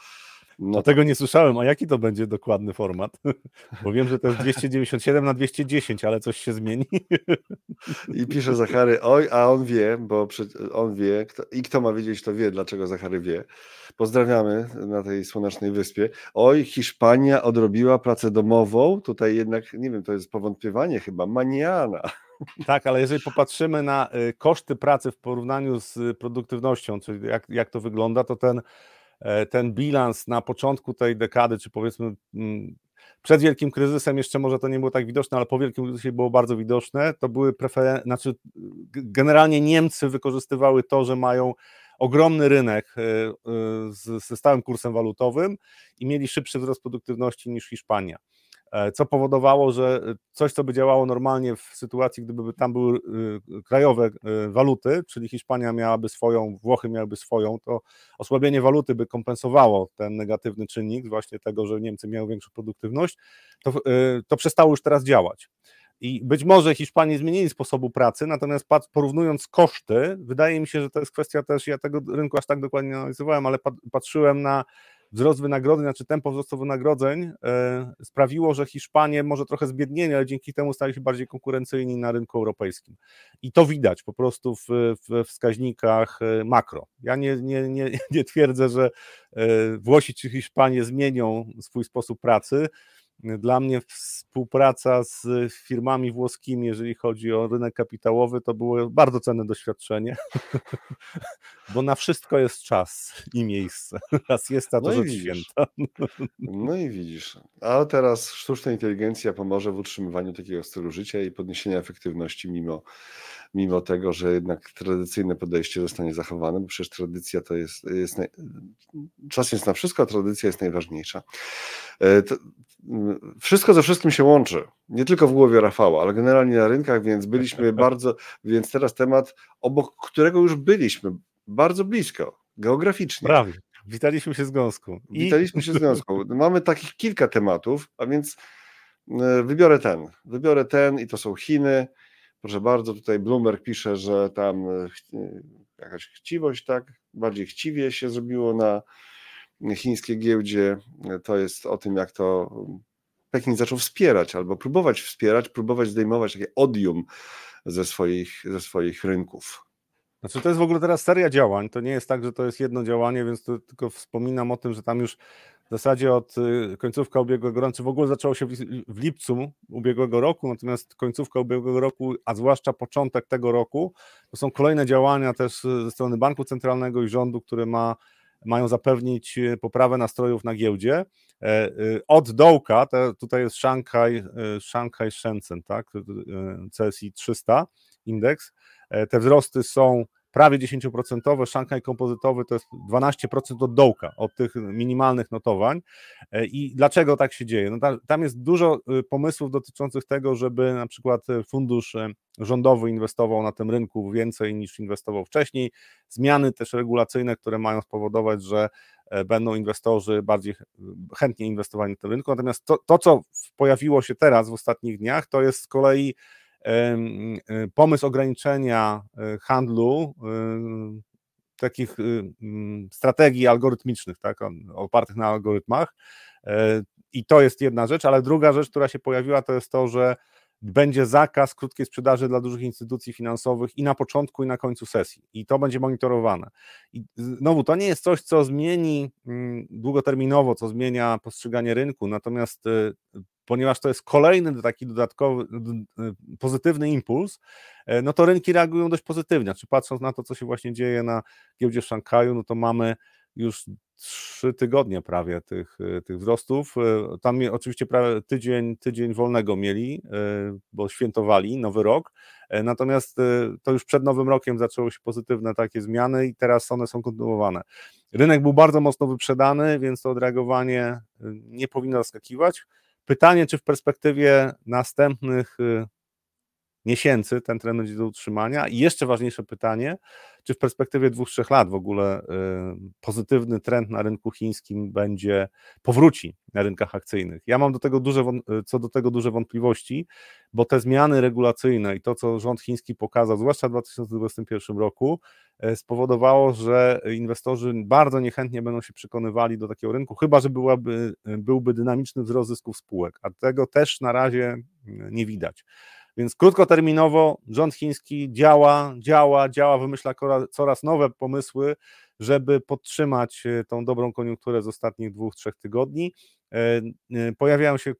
No tego nie słyszałem. A jaki to będzie dokładny format? Bo wiem, że to jest 297 na 210, ale coś się zmieni. I pisze Zachary, oj, a on wie, bo on wie, kto, i kto ma wiedzieć, to wie, dlaczego Zachary wie. Pozdrawiamy na tej słonecznej wyspie. Oj, Hiszpania odrobiła pracę domową. Tutaj jednak, nie wiem, to jest powątpiewanie chyba, maniana. Tak, ale jeżeli popatrzymy na y, koszty pracy w porównaniu z produktywnością, czyli jak, jak to wygląda, to ten ten bilans na początku tej dekady, czy powiedzmy mm, przed wielkim kryzysem jeszcze może to nie było tak widoczne, ale po wielkim kryzysie było bardzo widoczne, to były preferencje, znaczy generalnie Niemcy wykorzystywały to, że mają ogromny rynek e, e, ze stałym kursem walutowym i mieli szybszy wzrost produktywności niż Hiszpania. E, co powodowało, że coś, co by działało normalnie w sytuacji, gdyby tam były y, krajowe y, waluty, czyli Hiszpania miałaby swoją, Włochy miałyby swoją, to osłabienie waluty by kompensowało ten negatywny czynnik, właśnie tego, że Niemcy miały większą produktywność, to, y, to przestało już teraz działać. I być może Hiszpanie zmienili sposobu pracy, natomiast porównując koszty, wydaje mi się, że to jest kwestia też, ja tego rynku aż tak dokładnie nie analizowałem, ale patrzyłem na wzrost wynagrodzeń, znaczy tempo wzrostu wynagrodzeń e, sprawiło, że Hiszpanie może trochę zbiednieli, ale dzięki temu stali się bardziej konkurencyjni na rynku europejskim. I to widać po prostu w, w wskaźnikach e, makro. Ja nie, nie, nie, nie twierdzę, że e, Włosi czy Hiszpanie zmienią swój sposób pracy, dla mnie współpraca z firmami włoskimi, jeżeli chodzi o rynek kapitałowy, to było bardzo cenne doświadczenie, bo na wszystko jest czas i miejsce. Raz jest, a to no rzecz święta. No i widzisz. A teraz sztuczna inteligencja pomoże w utrzymywaniu takiego stylu życia i podniesienia efektywności mimo, mimo tego, że jednak tradycyjne podejście zostanie zachowane, bo przecież tradycja to jest, jest naj... czas jest na wszystko, a tradycja jest najważniejsza. E, wszystko ze wszystkim się łączy. Nie tylko w głowie Rafała, ale generalnie na rynkach, więc byliśmy bardzo, więc teraz temat, obok którego już byliśmy, bardzo blisko, geograficznie. Prawie. Witaliśmy się z gąską. I... Witaliśmy się z gąską. Mamy takich kilka tematów, a więc e, wybiorę ten. Wybiorę ten i to są Chiny. Proszę bardzo, tutaj Bloomberg pisze, że tam e, jakaś chciwość, tak? Bardziej chciwie się zrobiło na chińskiej giełdzie. To jest o tym, jak to Pekin zaczął wspierać albo próbować wspierać, próbować zdejmować takie odium ze swoich, ze swoich rynków. Znaczy to jest w ogóle teraz seria działań, to nie jest tak, że to jest jedno działanie, więc to tylko wspominam o tym, że tam już w zasadzie od y, końcówka ubiegłego roku, w ogóle zaczęło się w lipcu ubiegłego roku, natomiast końcówka ubiegłego roku, a zwłaszcza początek tego roku, to są kolejne działania też ze strony Banku Centralnego i rządu, który ma mają zapewnić e, poprawę nastrojów na giełdzie. E, e, od dołka, te, tutaj jest Shanghai, Shanghai Shenzhen, tak? CSI 300 indeks. Te wzrosty są prawie 10%, Szanghaj kompozytowy to jest 12% od dołka, od tych minimalnych notowań. E, I dlaczego tak się dzieje? No tam, jest dużo y, pomysłów dotyczących tego, żeby na przykład y, fundusz rządowy inwestował na tym rynku więcej niż inwestował wcześniej, zmiany też regulacyjne, które mają spowodować, że e, będą inwestorzy bardziej chętnie inwestowali na tym rynku. Natomiast to, to co pojawiło się teraz w ostatnich dniach, to jest z kolei E, pomysł ograniczenia e, handlu e, takich strategii algorytmicznych, tak, opartych na algorytmach. I to jest jedna rzecz, ale druga rzecz, która się pojawiła, to jest to, że będzie zakaz krótkiej sprzedaży dla dużych instytucji finansowych i na początku, i na końcu sesji. I to będzie monitorowane. I znowu, to nie jest coś, co zmieni długoterminowo, co zmienia postrzeganie rynku, natomiast ponieważ to jest kolejny taki dodatkowy, pozytywny impuls, no to rynki reagują dość pozytywnie. Znaczy, patrząc na to, co się właśnie dzieje na giełdzie w Szanghaju, no to mamy już trzy tygodnie prawie tych, tych wzrostów. Tam oczywiście prawie tydzień, tydzień wolnego mieli, bo świętowali nowy rok. Natomiast to już przed nowym rokiem zaczęły się pozytywne takie zmiany i teraz one są kontynuowane. Rynek był bardzo mocno wyprzedany, więc to odreagowanie nie powinno zaskakiwać. Pytanie, czy w perspektywie następnych miesięcy ten trend będzie do utrzymania. I jeszcze ważniejsze pytanie, czy w perspektywie dwóch, trzech lat w ogóle y, pozytywny trend na rynku chińskim będzie, powróci na rynkach akcyjnych. Ja mam do tego duże, y, co do tego duże wątpliwości, bo te zmiany regulacyjne i to, co rząd chiński pokazał, zwłaszcza w 2021 roku, y, spowodowało, że inwestorzy bardzo niechętnie będą się przekonywali do takiego rynku, chyba że byłaby, byłby dynamiczny wzrost zysków spółek, a tego też na razie nie widać. Więc krótkoterminowo rząd chiński działa, działa, działa, wymyśla coraz nowe pomysły, żeby podtrzymać e, tą dobrą koniunkturę z ostatnich dwóch, trzech tygodni. E, e, pojawiają się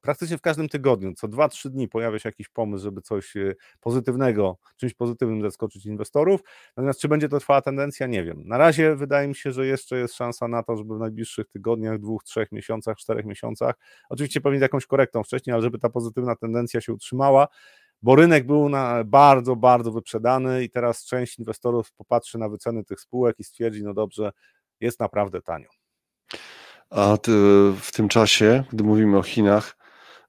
praktycznie w każdym tygodniu, co 2-3 dni pojawia się jakiś pomysł, żeby coś e, pozytywnego, czymś pozytywnym zaskoczyć inwestorów. Natomiast czy będzie to trwała tendencja, nie wiem. Na razie wydaje mi się, że jeszcze jest szansa na to, żeby w najbliższych tygodniach, dwóch, trzech miesiącach, czterech miesiącach, oczywiście pewnie jakąś korektą wcześniej, ale żeby ta pozytywna tendencja się utrzymała, bo rynek był na bardzo, bardzo wyprzedany i teraz część inwestorów popatrzy na wyceny tych spółek i stwierdzi, no dobrze, jest naprawdę tanio. A w tym czasie, gdy mówimy o Chinach,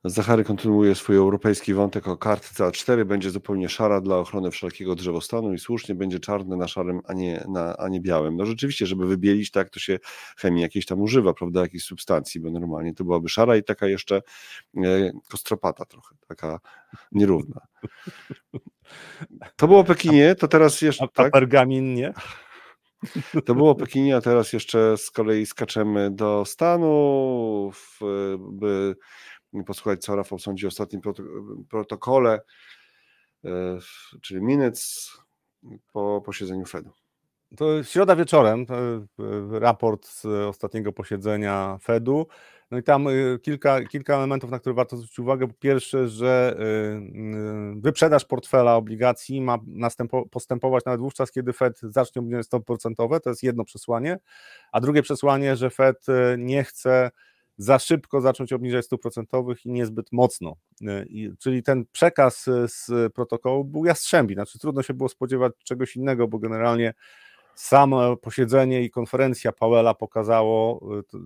Zachary kontynuuje swój europejski wątek o kartce A4, będzie zupełnie szara dla ochrony wszelkiego drzewostanu i słusznie będzie czarne na szarym, a nie, na, a nie białym. No rzeczywiście, żeby wybielić, tak to się chemii jakiejś tam używa, prawda, jakiejś substancji, bo normalnie to byłaby szara i taka jeszcze e, kostropata trochę, taka nierówna. To było Pekinie, to teraz jeszcze... A tak? pergamin nie? To było Pekinie, a teraz jeszcze z kolei skaczemy do Stanów, by posłuchać, co Rafał sądzi o ostatnim protokole, e, czyli minutes po posiedzeniu Fedu. To środa wieczorem, raport z ostatniego posiedzenia Fedu. No i tam kilka, kilka elementów, na które warto zwrócić uwagę. Po pierwsze, że wyprzedaż portfela obligacji ma postępować nawet wówczas, kiedy Fed zacznie obniżać stopy procentowe. To jest jedno przesłanie. A drugie przesłanie, że Fed nie chce za szybko zacząć obniżać stóp procentowych i niezbyt mocno. E, I, czyli ten przekaz e, z protokołu był jastrzębi, znaczy trudno się było spodziewać czegoś innego, bo generalnie Samo posiedzenie i konferencja Powella pokazało y,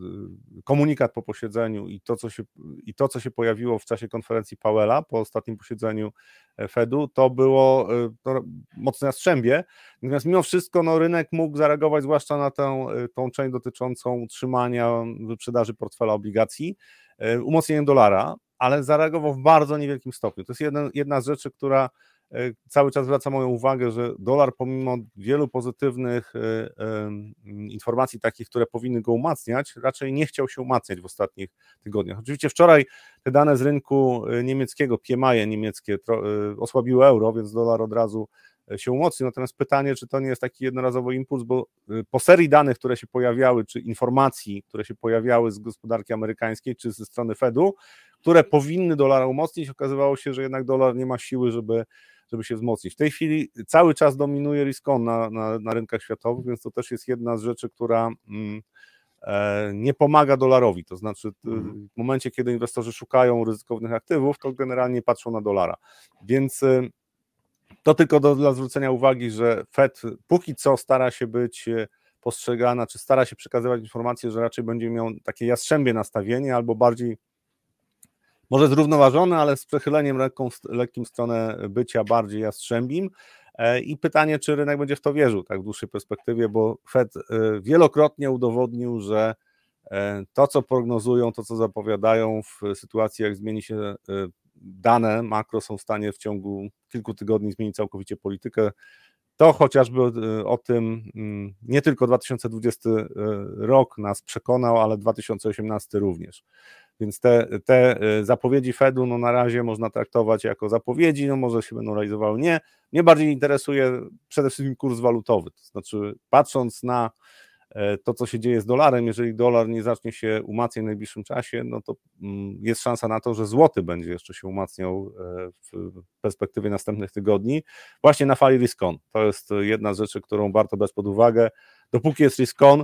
y, komunikat po posiedzeniu i to, co się, i to, co się pojawiło w czasie konferencji Powella po ostatnim posiedzeniu e, Fedu, to było y, mocne jastrzębie. Natomiast mimo wszystko no, rynek mógł zareagować, zwłaszcza na tę tą część dotyczącą utrzymania wyprzedaży portfela obligacji, umocnieniem dolara, ale zareagował w bardzo niewielkim stopniu. To jest jedna, jedna z rzeczy, która E, cały czas zwraca moją uwagę, że dolar pomimo wielu pozytywnych e, informacji takich, które powinny go umacniać, raczej nie chciał się umacniać w ostatnich tygodniach. Oczywiście wczoraj te dane z rynku e, niemieckiego, PMI niemieckie osłabiły euro, więc dolar od razu się umocnił. Natomiast pytanie, czy to nie jest taki jednorazowy impuls, bo po serii danych, które się pojawiały, czy informacji, które się pojawiały z gospodarki amerykańskiej, czy ze strony Fedu, które powinny dolara umocnić, okazywało się, że jednak dolar nie ma siły, żeby żeby się wzmocnić. W tej chwili cały czas dominuje risk on na, na, na rynkach światowych, więc to też jest jedna z rzeczy, która mm, e, nie pomaga dolarowi. To znaczy, mhm. w momencie, kiedy inwestorzy szukają ryzykownych aktywów, to generalnie patrzą na dolara. Więc e, to tylko do, dla zwrócenia uwagi, że Fed póki co stara się być e, postrzegana, czy stara się przekazywać informacje, że raczej będzie miał takie jastrzębie nastawienie albo bardziej może zrównoważony, ale z przechyleniem lekką, lekkim w stronę bycia bardziej jastrzębim. E, I pytanie, czy rynek będzie w to wierzył tak w dłuższej perspektywie, bo Fed e, wielokrotnie udowodnił, że e, to, co prognozują, to, co zapowiadają w sytuacji, jak zmieni się dane makro, są w stanie w ciągu kilku tygodni zmienić całkowicie politykę. To chociażby o tym mm, nie tylko 2020 rok nas przekonał, ale 2018 również. Więc te, te y, zapowiedzi Fedu no na razie można traktować jako zapowiedzi, no może się będą realizowały. Nie, mnie bardziej interesuje przede wszystkim kurs walutowy, to znaczy patrząc na e, to, co się dzieje z dolarem, jeżeli dolar nie zacznie się umacniać w najbliższym czasie, no to mm, jest szansa na to, że złoty będzie jeszcze się umacniał e, w perspektywie następnych tygodni, właśnie na fali risk on. To jest jedna z rzeczy, którą warto brać pod uwagę. Dopóki jest risk on,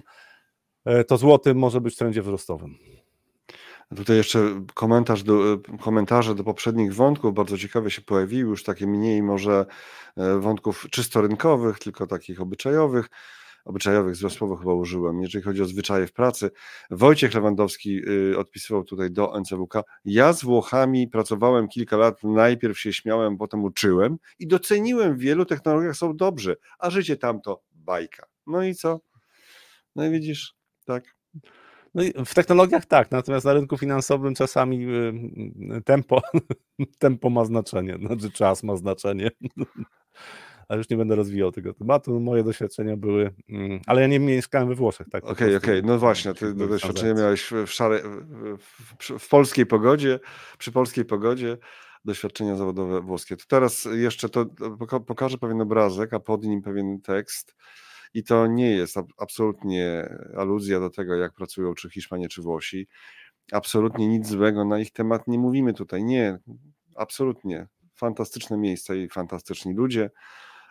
to złoty może być w trendzie wzrostowym. Tutaj jeszcze komentarz do, komentarze do poprzednich wątków bardzo ciekawe się pojawiły, już takie mniej może e, wątków czysto rynkowych, tylko takich obyczajowych. Obyczajowych z słowo chyba użyłem, jeżeli chodzi o zwyczaje w pracy. Wojciech Lewandowski y, odpisywał tutaj do NCWK. Ja z Włochami pracowałem kilka lat, najpierw się śmiałem, potem uczyłem i doceniłem w wielu technologiach są dobrze, a życie tamto bajka. No i co? No i widzisz, tak. No w technologiach tak, natomiast na rynku finansowym czasami y, y, tempo, tempo ma znaczenie, znaczy czas ma znaczenie. Ale już nie będę rozwijał tego tematu. Moje doświadczenia były, mm, ale ja nie mieszkałem we Włoszech. tak. Okej, okej, okay, okay. no właśnie, ty doświadczenia miałeś w, szare, w, w polskiej pogodzie, przy polskiej pogodzie doświadczenia zawodowe włoskie. To teraz jeszcze to pokażę pewien obrazek, a pod nim pewien tekst. I to nie jest absolutnie aluzja do tego, jak pracują czy Hiszpanie, czy Włosi. Absolutnie nic złego na ich temat nie mówimy tutaj. Nie, absolutnie. Fantastyczne miejsca i fantastyczni ludzie.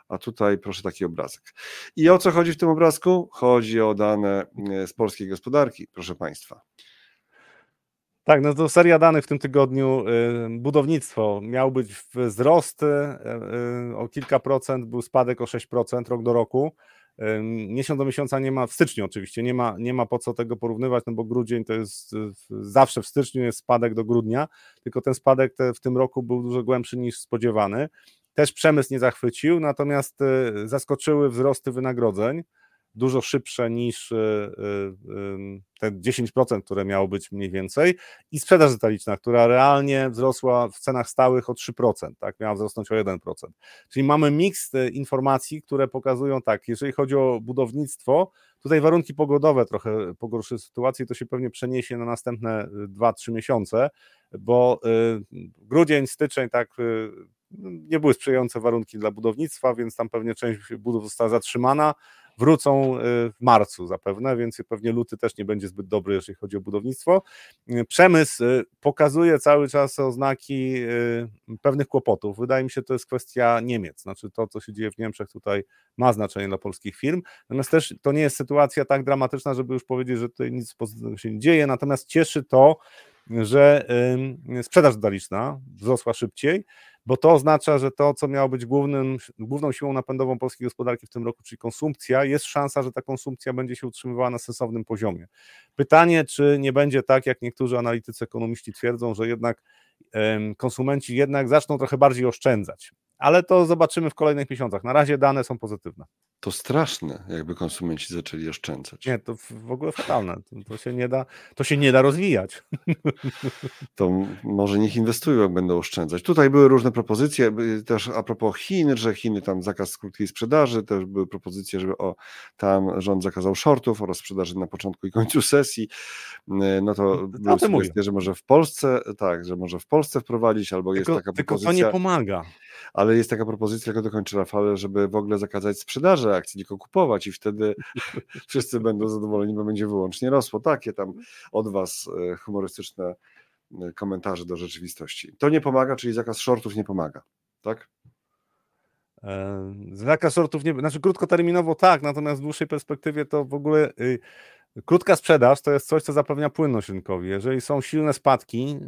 A tutaj proszę taki obrazek. I o co chodzi w tym obrazku? Chodzi o dane e, z polskiej gospodarki, proszę Państwa. Tak, no to seria danych w tym tygodniu. E, budownictwo miał być wzrost e, o kilka procent, był spadek o 6% rok do roku. Miesiąc do miesiąca nie ma, w styczniu oczywiście, nie ma, nie ma po co tego porównywać, no bo grudzień to jest zawsze w styczniu jest spadek do grudnia, tylko ten spadek te, w tym roku był dużo głębszy niż spodziewany. Też przemysł nie zachwycił, natomiast e, zaskoczyły wzrosty wynagrodzeń dużo szybsze niż e, e, te 10%, które miało być mniej więcej, i sprzedaż detaliczna, która realnie wzrosła w cenach stałych o 3%, tak, miała wzrosnąć o 1%. Czyli mamy miks informacji, które pokazują tak, jeżeli chodzi o budownictwo, tutaj warunki pogodowe trochę pogorszyły sytuację, to się pewnie przeniesie na następne 2-3 miesiące, bo grudzień, styczeń, tak nie były sprzyjające warunki dla budownictwa, więc tam pewnie część budów została zatrzymana wrócą y, w marcu zapewne, więc pewnie luty też nie będzie zbyt dobry, jeżeli chodzi o budownictwo. Y, przemysł y, pokazuje cały czas oznaki pewnych kłopotów. Wydaje mi się, to jest kwestia Niemiec, znaczy to, co się dzieje w Niemczech tutaj ma znaczenie dla polskich firm, natomiast też to nie jest sytuacja tak dramatyczna, żeby już powiedzieć, że tutaj nic pozytywnego się nie dzieje, natomiast cieszy to, że sprzedaż detaliczna wzrosła szybciej, bo to oznacza, że to, co miało być głównym, główną siłą napędową polskiej gospodarki w tym roku, czyli konsumpcja, jest szansa, że ta konsumpcja będzie się utrzymywała na sensownym poziomie. Pytanie, czy nie będzie tak, jak niektórzy analitycy ekonomiści twierdzą, że jednak konsumenci jednak zaczną trochę bardziej oszczędzać. Ale to zobaczymy w kolejnych miesiącach. Na razie dane są pozytywne. To straszne, jakby konsumenci zaczęli oszczędzać. Nie, to w ogóle fatalne. To, się, nie da, to się nie da rozwijać. To może niech inwestują, jak będą oszczędzać. Tutaj były różne propozycje, też a propos Chin, że Chiny tam zakaz krótkiej sprzedaży, też były propozycje, żeby o, tam rząd zakazał shortów oraz sprzedaży na początku i końcu sesji. No to no, były sugestie, że może w Polsce, tak, że może w Polsce wprowadzić, albo tylko, jest taka propozycja. Tylko to nie pomaga ale jest taka propozycja, jak dokończy Rafale, żeby w ogóle zakazać sprzedaży akcji, tylko kupować i wtedy wszyscy będą zadowoleni, bo będzie wyłącznie rosło. Takie tam od Was e, humorystyczne e, komentarze do rzeczywistości. To nie pomaga, czyli zakaz shortów nie pomaga, tak? E, zakaz shortów nie, znaczy krótkoterminowo tak, natomiast w dłuższej perspektywie to w ogóle y, Krótka sprzedaż to jest coś, co zapewnia płynność rynkowi. Jeżeli są silne spadki,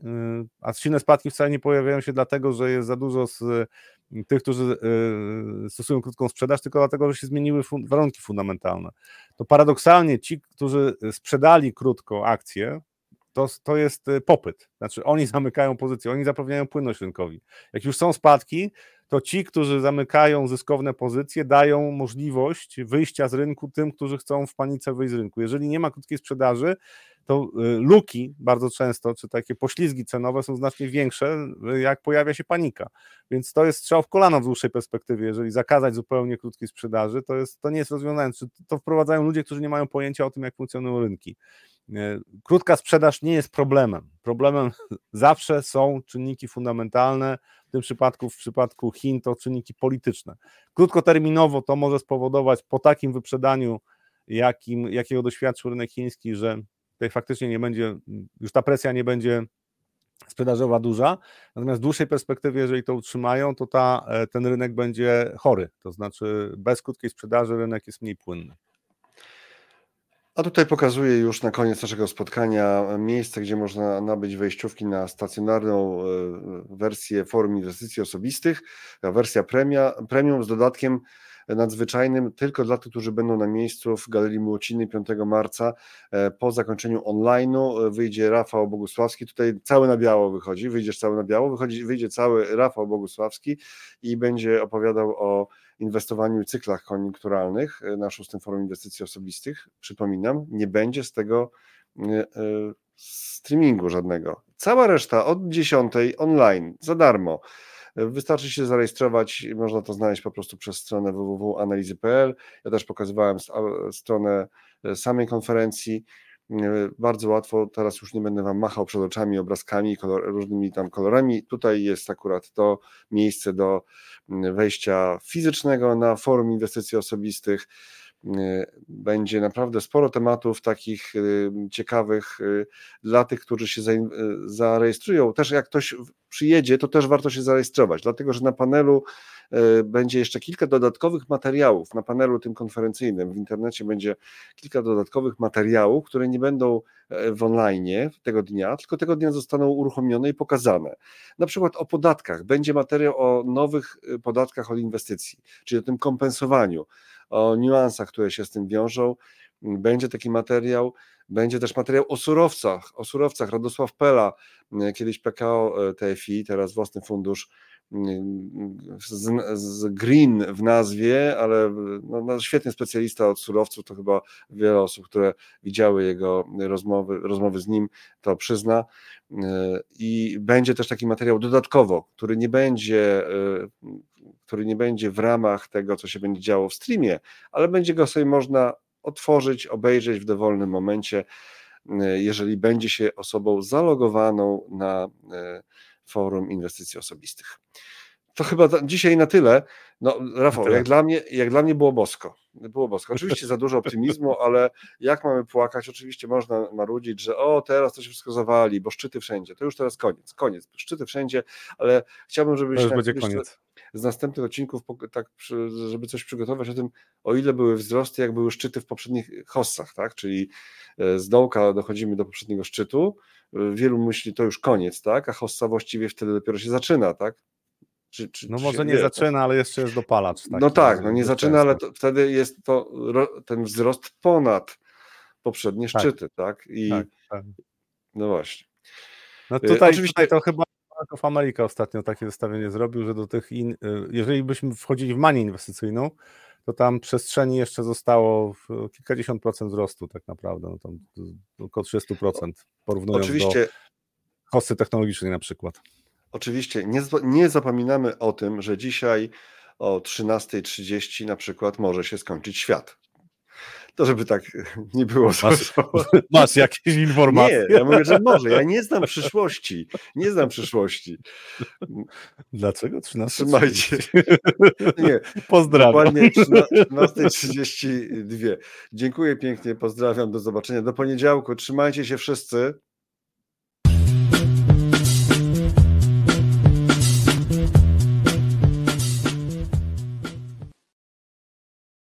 y, a silne spadki wcale nie pojawiają się dlatego, że jest za dużo z y, tych, którzy y, stosują krótką sprzedaż, tylko dlatego, że się zmieniły warunki fundamentalne. To paradoksalnie ci, którzy sprzedali krótko akcje, to, to jest popyt. Znaczy oni zamykają pozycję, oni zapewniają płynność rynkowi. Jak już są spadki, to ci, którzy zamykają zyskowne pozycje, dają możliwość wyjścia z rynku tym, którzy chcą w panice wyjść z rynku. Jeżeli nie ma krótkiej sprzedaży, to y, luki bardzo często, czy takie poślizgi cenowe są znacznie większe, y, jak pojawia się panika. Więc to jest strzał w kolano w dłuższej perspektywie. Jeżeli zakazać zupełnie krótkiej sprzedaży, to, jest, to nie jest rozwiązanie. To wprowadzają ludzie, którzy nie mają pojęcia o tym, jak funkcjonują rynki. Y, krótka sprzedaż nie jest problemem. Problemem zawsze są czynniki fundamentalne, w tym przypadku, w przypadku Chin, to czynniki polityczne. Krótkoterminowo to może spowodować po takim wyprzedaniu jakim, jakiego doświadczył rynek chiński, że tutaj faktycznie nie będzie, już ta presja nie będzie sprzedażowa duża, natomiast w dłuższej perspektywie, jeżeli to utrzymają, to ta, e, ten rynek będzie chory, to znaczy bez krótkiej sprzedaży rynek jest mniej płynny. A tutaj pokazuję już na koniec naszego spotkania miejsce, gdzie można nabyć wejściówki na stacjonarną e, wersję forum inwestycji osobistych, wersja premia, premium z dodatkiem nadzwyczajnym tylko dla tych, którzy będą na miejscu w Galerii Młociny 5 marca. E, po zakończeniu online'u e, wyjdzie Rafał Bogusławski, tutaj cały na biało wychodzi, wyjdziesz cały na biało, wychodzi, wyjdzie cały Rafał Bogusławski i będzie opowiadał o inwestowaniu i cyklach koniunkturalnych e, na szóstym forum inwestycji osobistych. Przypominam, nie będzie z tego streamingu żadnego. Cała reszta od 10 online za darmo. Wystarczy się zarejestrować, można to znaleźć po prostu przez stronę www.analizy.pl. Ja też pokazywałem stronę e, samej konferencji. Bardzo łatwo, teraz już nie będę Wam machał przed oczami obrazkami, kolor, różnymi tam kolorami. Tutaj jest akurat to miejsce do wejścia fizycznego na forum inwestycji osobistych. Y, będzie naprawdę sporo tematów takich y, ciekawych y, dla tych, którzy się zarejestrują. Też jak ktoś przyjedzie, to też warto się zarejestrować, dlatego że na panelu będzie jeszcze kilka dodatkowych materiałów. Na panelu tym konferencyjnym w internecie będzie kilka dodatkowych materiałów, które nie będą e, w online tego dnia, tylko tego dnia zostaną uruchomione i pokazane. Na przykład o podatkach. Będzie materiał o nowych podatkach od inwestycji, czyli o tym kompensowaniu o niuansach, które się z tym wiążą. Będzie taki materiał, będzie też materiał o surowcach, o surowcach. Radosław Pela, kiedyś PKO e, TFI, teraz własny fundusz z, z green w nazwie, ale no, no, świetny specjalista od surowców, to chyba wiele osób, które widziały jego rozmowy, rozmowy z nim, to przyzna. E, I będzie też taki materiał dodatkowo, który nie będzie e, który nie będzie w ramach tego, co się będzie działo w streamie, ale będzie go sobie można otworzyć, obejrzeć w dowolnym momencie, e, jeżeli będzie się osobą zalogowaną na e, forum inwestycji osobistych. To chyba dzisiaj na tyle. No, Rafał, jak dla, mnie, jak dla mnie było bosko. Było bosko. Oczywiście za dużo optymizmu, ale jak mamy płakać? Oczywiście można marudzić, że o, teraz to się wszystko zawali, bo szczyty wszędzie. To już teraz koniec, koniec. Szczyty wszędzie, ale chciałbym, żebyś... To już będzie koniec z następnych odcinków, tak, żeby coś przygotować o tym, o ile były wzrosty, jak były szczyty w poprzednich hossach, tak? Czyli e, z dołka dochodzimy do poprzedniego szczytu. E, wielu myśli, to już koniec, tak? A hossa właściwie wtedy dopiero się zaczyna, tak? Czy, czy, no może nie wie, zaczyna, tak? ale jeszcze jest dopalacz. Taki, no tak, no nie zaczyna, ale to, wtedy jest to ten wzrost ponad poprzednie tak. szczyty, tak? I tak, tak. no właśnie. No e, tutaj, Oczywiście... tutaj to chyba Bank of America ostatnio takie zestawienie zrobił, że do tych, in, y, jeżeli byśmy wchodzili w manię inwestycyjną, to tam przestrzeni jeszcze zostało kilkadziesiąt procent wzrostu tak naprawdę, no tam około 30% porównując Oczywiście, do kosty technologicznej na przykład. Oczywiście nie, nie zapominamy o tym, że dzisiaj o 13.30 na przykład może się skończyć świat. To żeby tak nie było. Masz, masz jakieś informacje? Nie, ja mówię, że może. Ja nie znam przyszłości. Nie znam przyszłości. Dlaczego 13? Trzymajcie. Nie. Pozdrawiam. Dokładnie 13.32. Dziękuję pięknie, pozdrawiam, do zobaczenia. Do poniedziałku. Trzymajcie się wszyscy.